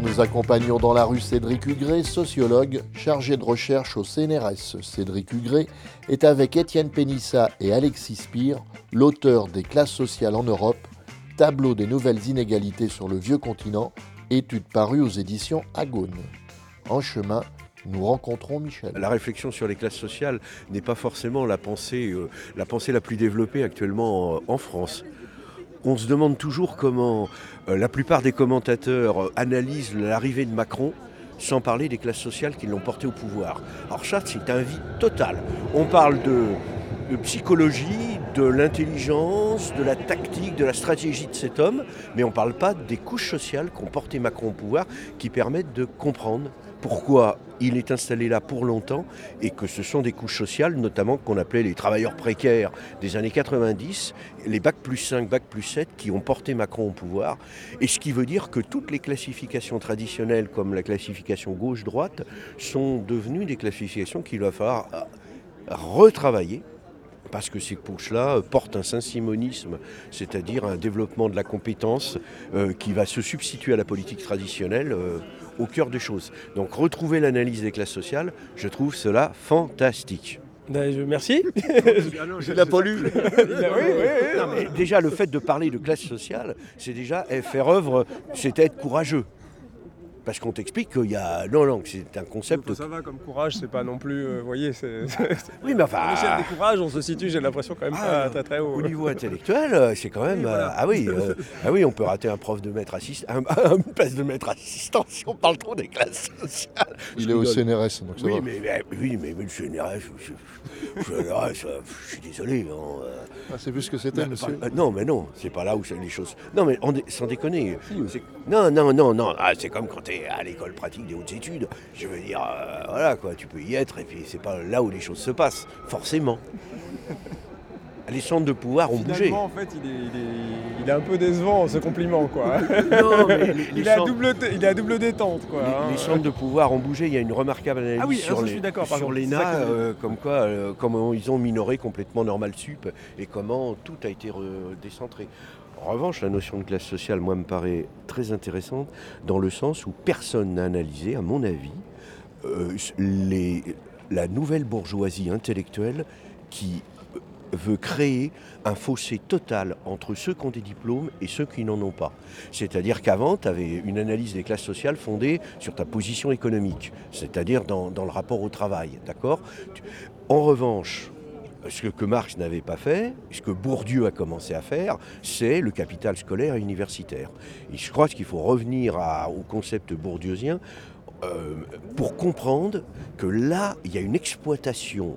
Nous accompagnons dans la rue Cédric Hugré, sociologue chargé de recherche au CNRS. Cédric Hugré est avec Étienne Pénissa et Alexis Spire, l'auteur des classes sociales en Europe, tableau des nouvelles inégalités sur le vieux continent, étude parue aux éditions Agone. En chemin, nous rencontrons Michel. La réflexion sur les classes sociales n'est pas forcément la pensée, euh, la plus développée actuellement en, en France. On se demande toujours comment euh, la plupart des commentateurs euh, analysent l'arrivée de Macron sans parler des classes sociales qui l'ont porté au pouvoir. Alors ça, c'est un vide total. On parle de, de psychologie, de l'intelligence, de la tactique, de la stratégie de cet homme, mais on ne parle pas des couches sociales qu'ont porté Macron au pouvoir qui permettent de comprendre pourquoi il est installé là pour longtemps et que ce sont des couches sociales, notamment qu'on appelait les travailleurs précaires des années 90, les bac plus 5, bac plus 7 qui ont porté Macron au pouvoir. Et ce qui veut dire que toutes les classifications traditionnelles comme la classification gauche-droite sont devenues des classifications qu'il va falloir euh, retravailler parce que ces couches-là portent un saint-simonisme, c'est-à-dire un développement de la compétence euh, qui va se substituer à la politique traditionnelle euh, au cœur des choses. Donc retrouver l'analyse des classes sociales, je trouve cela fantastique. Ben, je- merci. Je l'ai pas lu. Déjà, le fait de parler de classe sociale, c'est déjà faire œuvre, c'est être courageux. Parce qu'on t'explique qu'il y a. Non, non, que c'est un concept. Ça va comme courage, c'est pas non plus. euh, Vous voyez, c'est. c'est- Oui, mais l'échelle enfin. des courages, on se situe, j'ai l'impression, quand même Ah, pas très très haut. Au niveau intellectuel, euh, c'est quand même. Oui, voilà. euh, ah, oui, euh, ah oui, on peut rater un prof de maître assistant, un, un place de maître assistant si on parle trop des classes sociales. Il Je est au. CNRS, donc ça Oui va. mais, mais- oui, mais, mais le CNRS, je, je- je- CNRS, je suis désolé. hein, euh, Ah, c'est plus ce que c'était, monsieur. pas- non, mais non, c'est pas là où c'est les choses. Non, mais on sans déconner. Non, non, non, non. Ah, c'est comme quand tu es à l'école pratique des hautes études. Je veux dire, euh, voilà quoi, tu peux y être et puis c'est pas là où les choses se passent, forcément. Les centres de pouvoir ont bougé. Finalement, en fait, il est, il, est, il est un peu décevant, ce compliment, quoi. Non, mais les, les il, est à double, t- il est à double détente, quoi. les- hein. les centres de pouvoir ont bougé. Il y a une remarquable analyse Ah oui, sur je les- suis sur l'ENA, je- euh, comme quoi, euh, comment ils ont minoré complètement Normal Sup et comment tout a été redécentré. En revanche, la notion de classe sociale, moi, me paraît très intéressante dans le sens où personne n'a analysé, à mon avis, euh, la nouvelle bourgeoisie intellectuelle qui euh, veut créer un fossé total entre ceux qui ont des diplômes et ceux qui n'en ont pas. C'est-à-dire qu'avant, tu avais une analyse des classes sociales fondée sur ta position économique, c'est-à-dire dans, dans le rapport au travail. D'accord? En revanche, ce que Marx n'avait pas fait, ce que Bourdieu a commencé à faire, c'est le capital scolaire et universitaire. Et je crois qu'il faut revenir au concept bourdieusien euh, pour comprendre que là, il y a une exploitation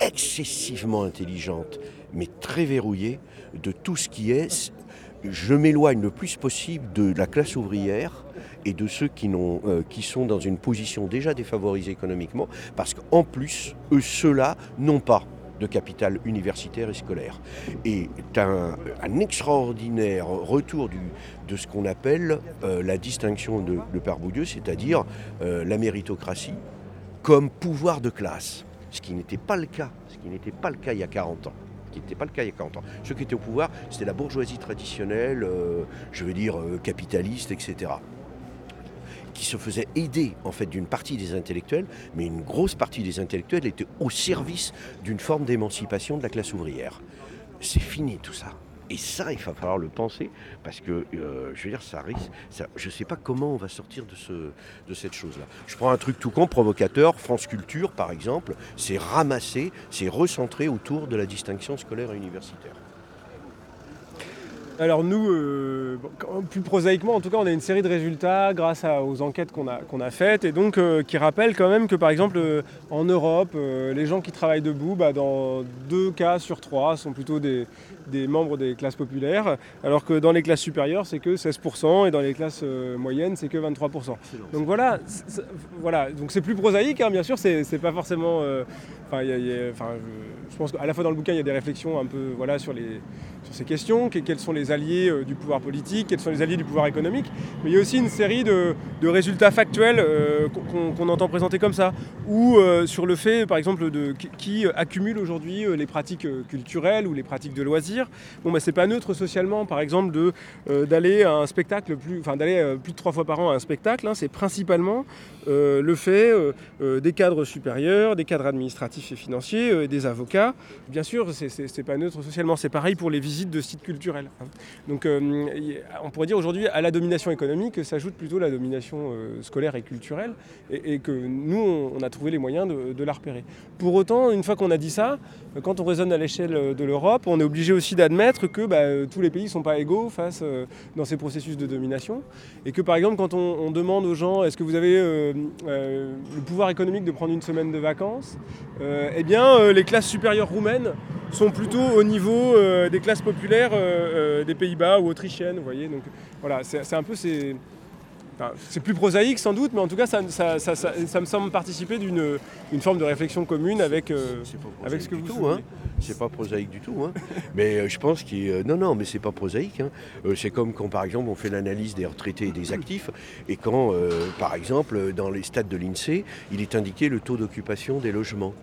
excessivement intelligente, mais très verrouillée, de tout ce qui est... Je m'éloigne le plus possible de la classe ouvrière et de ceux qui, euh, sont dans une position déjà défavorisée économiquement, parce qu'en plus, eux, ceux-là n'ont pas de capital universitaire et scolaire. Et un, un extraordinaire retour de ce qu'on appelle euh, la distinction de, de Père Bourdieu, c'est-à-dire euh, la méritocratie comme pouvoir de classe, ce qui n'était pas le cas, ce qui n'était pas le cas il y a 40 ans. Qui n'était pas le cas il y a 40 ans. Ceux qui étaient au pouvoir, c'était la bourgeoisie traditionnelle, euh, je veux dire capitaliste, etc qui se faisait aider en fait d'une partie des intellectuels, mais une grosse partie des intellectuels était au service d'une forme d'émancipation de la classe ouvrière. C'est fini tout ça. Et ça, il va falloir le penser, parce que, euh, je veux dire, ça risque. je ne sais pas comment on va sortir de, ce, de cette chose-là. Je prends un truc tout con, provocateur. France Culture, par exemple, c'est ramassé, c'est recentré autour de la distinction scolaire et universitaire. Alors nous, euh, bon, plus prosaïquement, en tout cas, on a une série de résultats grâce à- aux enquêtes qu'on a, qu'on a faites et donc euh, qui rappellent quand même que par exemple euh, en Europe, les gens qui travaillent debout, bah, dans deux cas sur trois, sont plutôt des, des membres des classes populaires, alors que dans les classes supérieures, c'est que 16% et dans les classes moyennes, c'est que 23%. Donc voilà, c'est- c'est- voilà. donc c'est plus prosaïque, hein, bien sûr, c'est c'est pas forcément. Je, pense qu'à la fois dans le bouquin, il y a des réflexions un peu voilà, sur, les, sur ces questions, que- quels sont les alliés euh, du pouvoir politique, quels sont les alliés du pouvoir économique, mais il y a aussi une série de, de résultats factuels euh, qu'on entend présenter comme ça, ou euh, sur le fait, par exemple, de qui, accumule aujourd'hui les pratiques culturelles ou les pratiques de loisirs. Bon bah c'est pas neutre socialement par exemple de d'aller un spectacle plus enfin d'aller plus de trois fois par an à un spectacle hein. c'est principalement le fait des cadres supérieurs des cadres administratifs et financiers des avocats. Bien sûr c'est pas neutre socialement c'est pareil pour les visites de sites culturels. Donc on pourrait dire aujourd'hui à la domination économique s'ajoute plutôt la domination scolaire et culturelle et, que nous on, a trouvé les moyens de, la repérer. Pour autant une fois qu'on a dit ça quand on raisonne à l'échelle de l'Europe, on est obligé aussi d'admettre que bah, tous les pays ne sont pas égaux face euh, dans ces processus de domination. Et que par exemple, quand on, demande aux gens est-ce que vous avez euh, euh, le pouvoir économique de prendre une semaine de vacances, eh bien, les classes supérieures roumaines sont plutôt au niveau des classes populaires des Pays-Bas ou autrichiennes. Vous voyez Donc voilà, c'est un peu ces c'est plus prosaïque sans doute, mais en tout cas, ça, me semble participer d'une forme de réflexion commune avec, euh, avec ce que vous tout, hein. C'est pas prosaïque du tout. Hein. mais euh, je pense. Euh, non, non, mais c'est pas prosaïque. Hein. c'est comme quand, par exemple, on fait l'analyse des retraités et des actifs, et quand, par exemple, dans les stades de l'INSEE, il est indiqué le taux d'occupation des logements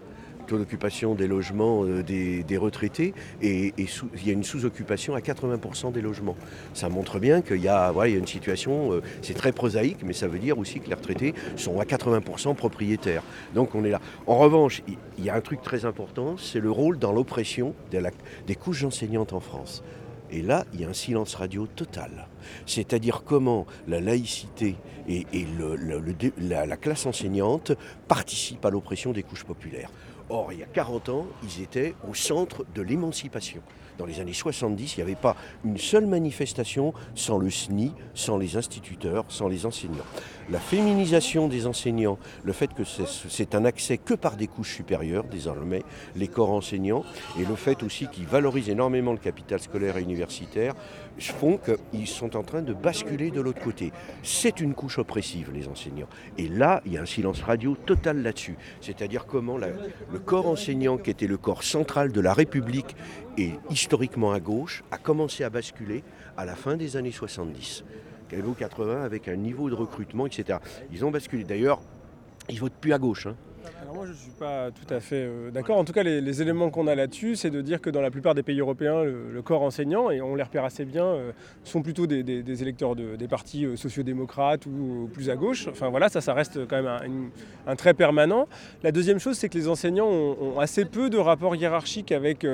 taux d'occupation des logements euh, des, retraités et, il y a une sous-occupation à 80% des logements. Ça montre bien qu'il y, a, une situation, euh, c'est très prosaïque, mais ça veut dire aussi que les retraités sont à 80% propriétaires. Donc on est là. En revanche, il y a un truc très important, c'est le rôle dans l'oppression des couches enseignantes en France. Et là, il y a un silence radio total. C'est-à-dire comment la laïcité et, la classe enseignante participent à l'oppression des couches populaires. Or, il y a 40 ans, ils étaient au centre de l'émancipation. Dans les années 70, il n'y avait pas une seule manifestation sans le SNI, sans les instituteurs, sans les enseignants. La féminisation des enseignants, le fait que c'est un accès que par des couches supérieures, désormais, les corps enseignants, et le fait aussi qu'ils valorisent énormément le capital scolaire et universitaire, font qu'ils sont en train de basculer de l'autre côté. C'est une couche oppressive, les enseignants. Et là, il y a un silence radio total là-dessus. C'est-à-dire comment le corps enseignant, qui était le corps central de la République et historiquement à gauche, a commencé à basculer à la fin des années 70. 80 avec un niveau de recrutement, etc. Ils ont basculé. D'ailleurs, ils votent plus à gauche. Hein. Alors moi je ne suis pas tout à fait euh, d'accord. En tout cas les, éléments qu'on a là-dessus, c'est de dire que dans la plupart des pays européens, le, corps enseignant, et on les repère assez bien, euh, sont plutôt des, électeurs des partis euh, sociodémocrates ou, plus à gauche. Enfin voilà, ça, ça reste quand même un, trait permanent. La deuxième chose, c'est que les enseignants ont, assez peu de rapports hiérarchiques avec,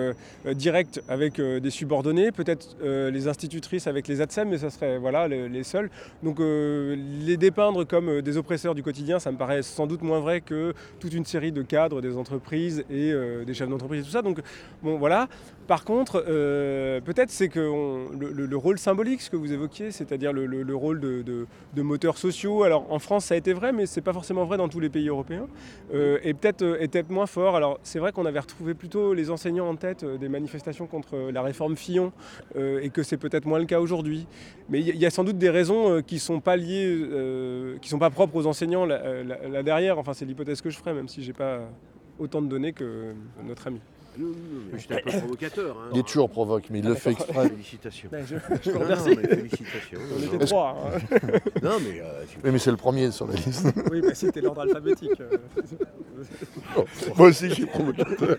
direct avec des subordonnés, peut-être les institutrices avec les ATSEM, mais ça serait voilà, les seuls. Donc les dépeindre comme des oppresseurs du quotidien, ça me paraît sans doute moins vrai que toute une série de cadres des entreprises et euh, des chefs d'entreprise et tout ça. Donc, bon, voilà. Par contre, euh, peut-être c'est que le, rôle symbolique, ce que vous évoquiez, c'est-à-dire le, rôle de, moteurs sociaux. Alors, en France, ça a été vrai, mais c'est pas forcément vrai dans tous les pays européens. Euh, et peut-être est moins fort. Alors, c'est vrai qu'on avait retrouvé plutôt les enseignants en tête des manifestations contre la réforme Fillon, et que c'est peut-être moins le cas aujourd'hui. Mais il y, a sans doute des raisons qui sont pas liées, qui sont pas propres aux enseignants là derrière. Enfin, c'est l'hypothèse que je ferais, même si j'ai pas autant de données que notre ami. Je suis un peu provocateur. Hein. Il est toujours provoque, mais il le ah, fait exprès. Félicitations. je, je vous remercie. félicitations. On était trois. Hein. non, mais. Euh, oui, mais c'est le premier sur la liste. oui, mais c'était l'ordre alphabétique. Moi aussi, je suis provocateur.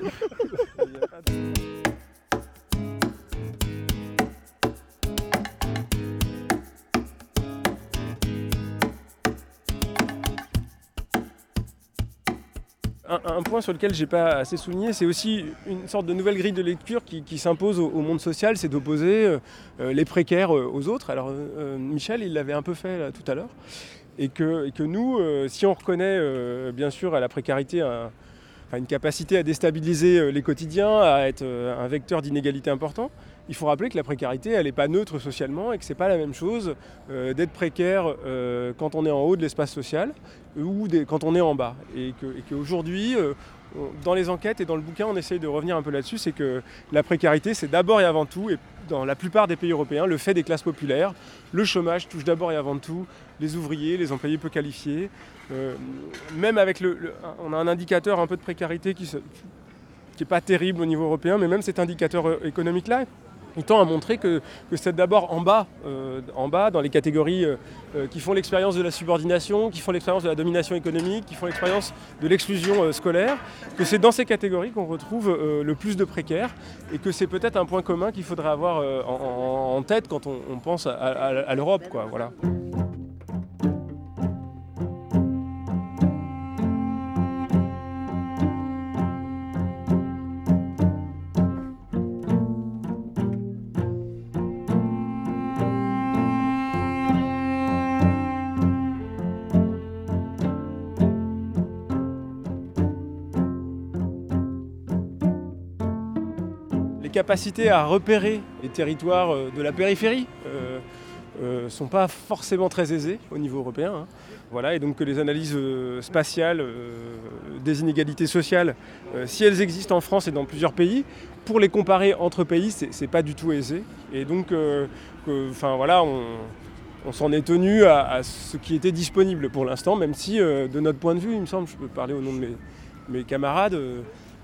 Un, point sur lequel j'ai pas assez souligné, c'est aussi une sorte de nouvelle grille de lecture qui, s'impose au, monde social, c'est d'opposer euh, euh, les précaires euh, aux autres. Alors Michel, il l'avait un peu fait tout à l'heure. Et que, que, nous, si on reconnaît bien sûr à la précarité une capacité à déstabiliser les quotidiens, à être un vecteur d'inégalité important, il faut rappeler que la précarité, elle n'est pas neutre socialement et que ce n'est pas la même chose euh, d'être précaire euh, quand on est en haut de l'espace social ou quand on est en bas. Et qu'aujourd'hui, euh, dans les enquêtes et dans le bouquin, on essaye de revenir un peu là-dessus, c'est que la précarité, c'est d'abord et avant tout, et dans la plupart des pays européens, le fait des classes populaires. Le chômage touche d'abord et avant tout les ouvriers, les employés peu qualifiés. même avec le, On a un indicateur un peu de précarité qui n'est pas terrible au niveau européen, mais même cet indicateur économique-là, il tend à montrer que, c'est d'abord en bas, euh, en bas, dans les catégories euh, euh, qui font l'expérience de la subordination, qui font l'expérience de la domination économique, qui font l'expérience de l'exclusion scolaire, que c'est dans ces catégories qu'on retrouve le plus de précaires et que c'est peut-être un point commun qu'il faudrait avoir en, tête quand on, pense à, l'Europe. Capacité à repérer les territoires euh, de la périphérie ne euh, euh, sont pas forcément très aisées au niveau européen. Hein. Voilà, et donc que les analyses spatiales des inégalités sociales, si elles existent en France et dans plusieurs pays, pour les comparer entre pays, c'est pas du tout aisé. Et donc, enfin voilà, on, s'en est tenu à, ce qui était disponible pour l'instant, même si de notre point de vue, il me semble, je peux parler au nom de mes, camarades,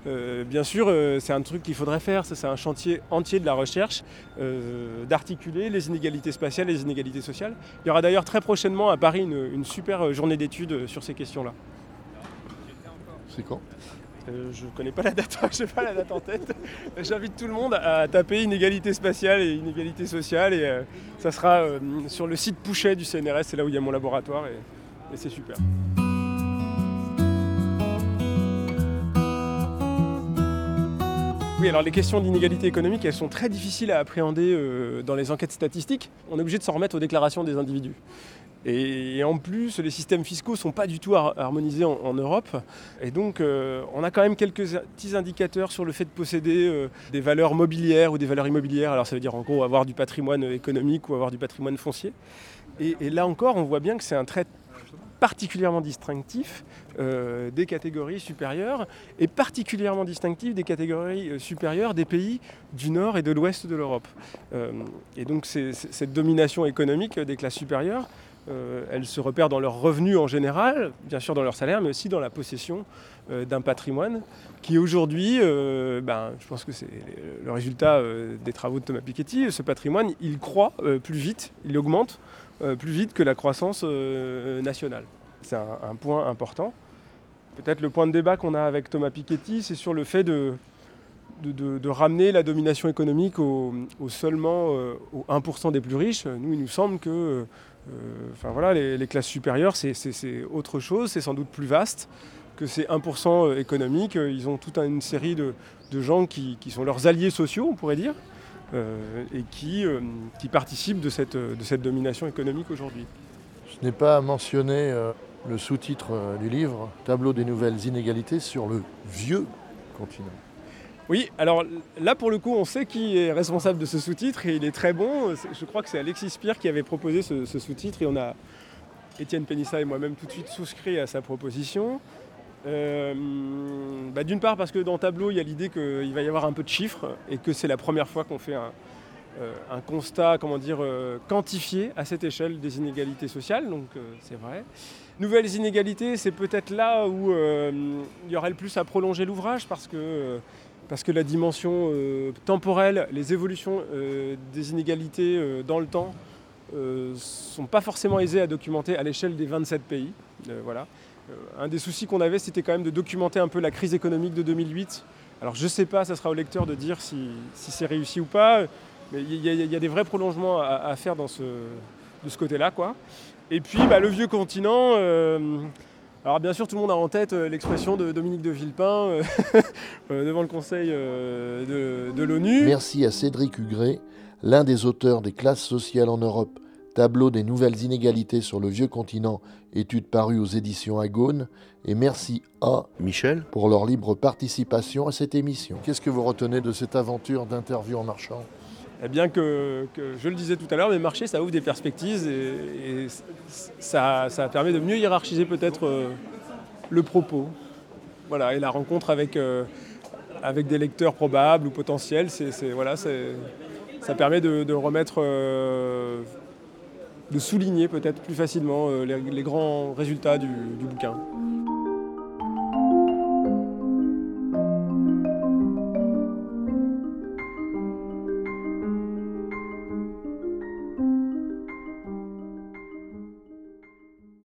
bien sûr, euh, c'est un truc qu'il faudrait faire, c'est un chantier entier de la recherche, euh, d'articuler les inégalités spatiales et les inégalités sociales. Il y aura d'ailleurs très prochainement à Paris une, super journée d'études sur ces questions-là. C'est quand? Je ne connais pas la date, je n'ai pas la date en tête. J'invite tout le monde à taper inégalité spatiale et inégalité sociale et ça sera sur le site Pouchet du CNRS, c'est là où il y a mon laboratoire et c'est super. Oui, alors les questions d'inégalité économique, elles sont très difficiles à appréhender euh, dans les enquêtes statistiques. On est obligé de s'en remettre aux déclarations des individus. Et, en plus, les systèmes fiscaux ne sont pas du tout harmonisés en, Europe. Et donc, euh, on a quand même quelques petits indicateurs sur le fait de posséder euh, des valeurs mobilières ou des valeurs immobilières. Alors, ça veut dire en gros avoir du patrimoine économique ou avoir du patrimoine foncier. Et, et là encore, on voit bien que c'est un trait particulièrement distinctif euh, des catégories supérieures et particulièrement distinctif des catégories euh, supérieures des pays du nord et de l'ouest de l'Europe. Euh, et donc cette domination économique des classes supérieures, elle se repère dans leurs revenus en général, bien sûr dans leur salaire, mais aussi dans la possession d'un patrimoine qui aujourd'hui, ben, je pense que c'est le résultat des travaux de Thomas Piketty, ce patrimoine, il croît plus vite, il augmente plus vite que la croissance euh, nationale. C'est un, point important. Peut-être le point de débat qu'on a avec Thomas Piketty, c'est sur le fait de, ramener la domination économique au, seulement euh, au 1% des plus riches. Nous, il nous semble que enfin, voilà, les, classes supérieures, c'est autre chose, c'est sans doute plus vaste que ces 1% économiques. Ils ont toute une série de, gens qui, sont leurs alliés sociaux, on pourrait dire, euh, et qui, euh, qui participent de cette, de cette domination économique aujourd'hui. Je n'ai pas mentionné euh, le sous-titre du livre, Tableau des nouvelles inégalités sur le vieux continent. Oui, alors là pour le coup on sait qui est responsable de ce sous-titre et il est très bon. Je crois que c'est Alexis Spire qui avait proposé ce, ce sous-titre et on a, Étienne Pénissa et moi-même tout de suite souscrit à sa proposition. Euh, bah, d'une part parce que dans Tableau, il y a l'idée qu'il va y avoir un peu de chiffres et que c'est la première fois qu'on fait un, euh, constat, comment dire, euh, quantifié à cette échelle des inégalités sociales, donc c'est vrai. Nouvelles inégalités, c'est peut-être là où il y aurait le plus à prolonger l'ouvrage parce que, parce que la dimension temporelle, les évolutions des inégalités dans le temps ne sont pas forcément aisées à documenter à l'échelle des 27 pays. voilà. Euh, un des soucis qu'on avait, c'était quand même de documenter un peu la crise économique de 2008. Alors je ne sais pas, ça sera au lecteur de dire si, c'est réussi ou pas, mais il y, a des vrais prolongements à, faire de ce côté-là. quoi. Et puis bah, le vieux continent, euh, alors bien sûr tout le monde a en tête euh, l'expression de Dominique de Villepin devant le Conseil de, de l'ONU. Merci à Cédric Hugré, l'un des auteurs des classes sociales en Europe Tableau des nouvelles inégalités sur le vieux continent, étude parue aux éditions Agone. Et merci à Michel pour leur libre participation à cette émission. Qu'est-ce que vous retenez de cette aventure d'interview en marchand eh bien que, je le disais tout à l'heure, mais marché, ça ouvre des perspectives et, ça, permet de mieux hiérarchiser peut-être euh, le propos. Voilà, et la rencontre avec, euh, avec des lecteurs probables ou potentiels, c'est, voilà, ça permet de, remettre euh, de souligner peut-être plus facilement euh, les, grands résultats du bouquin.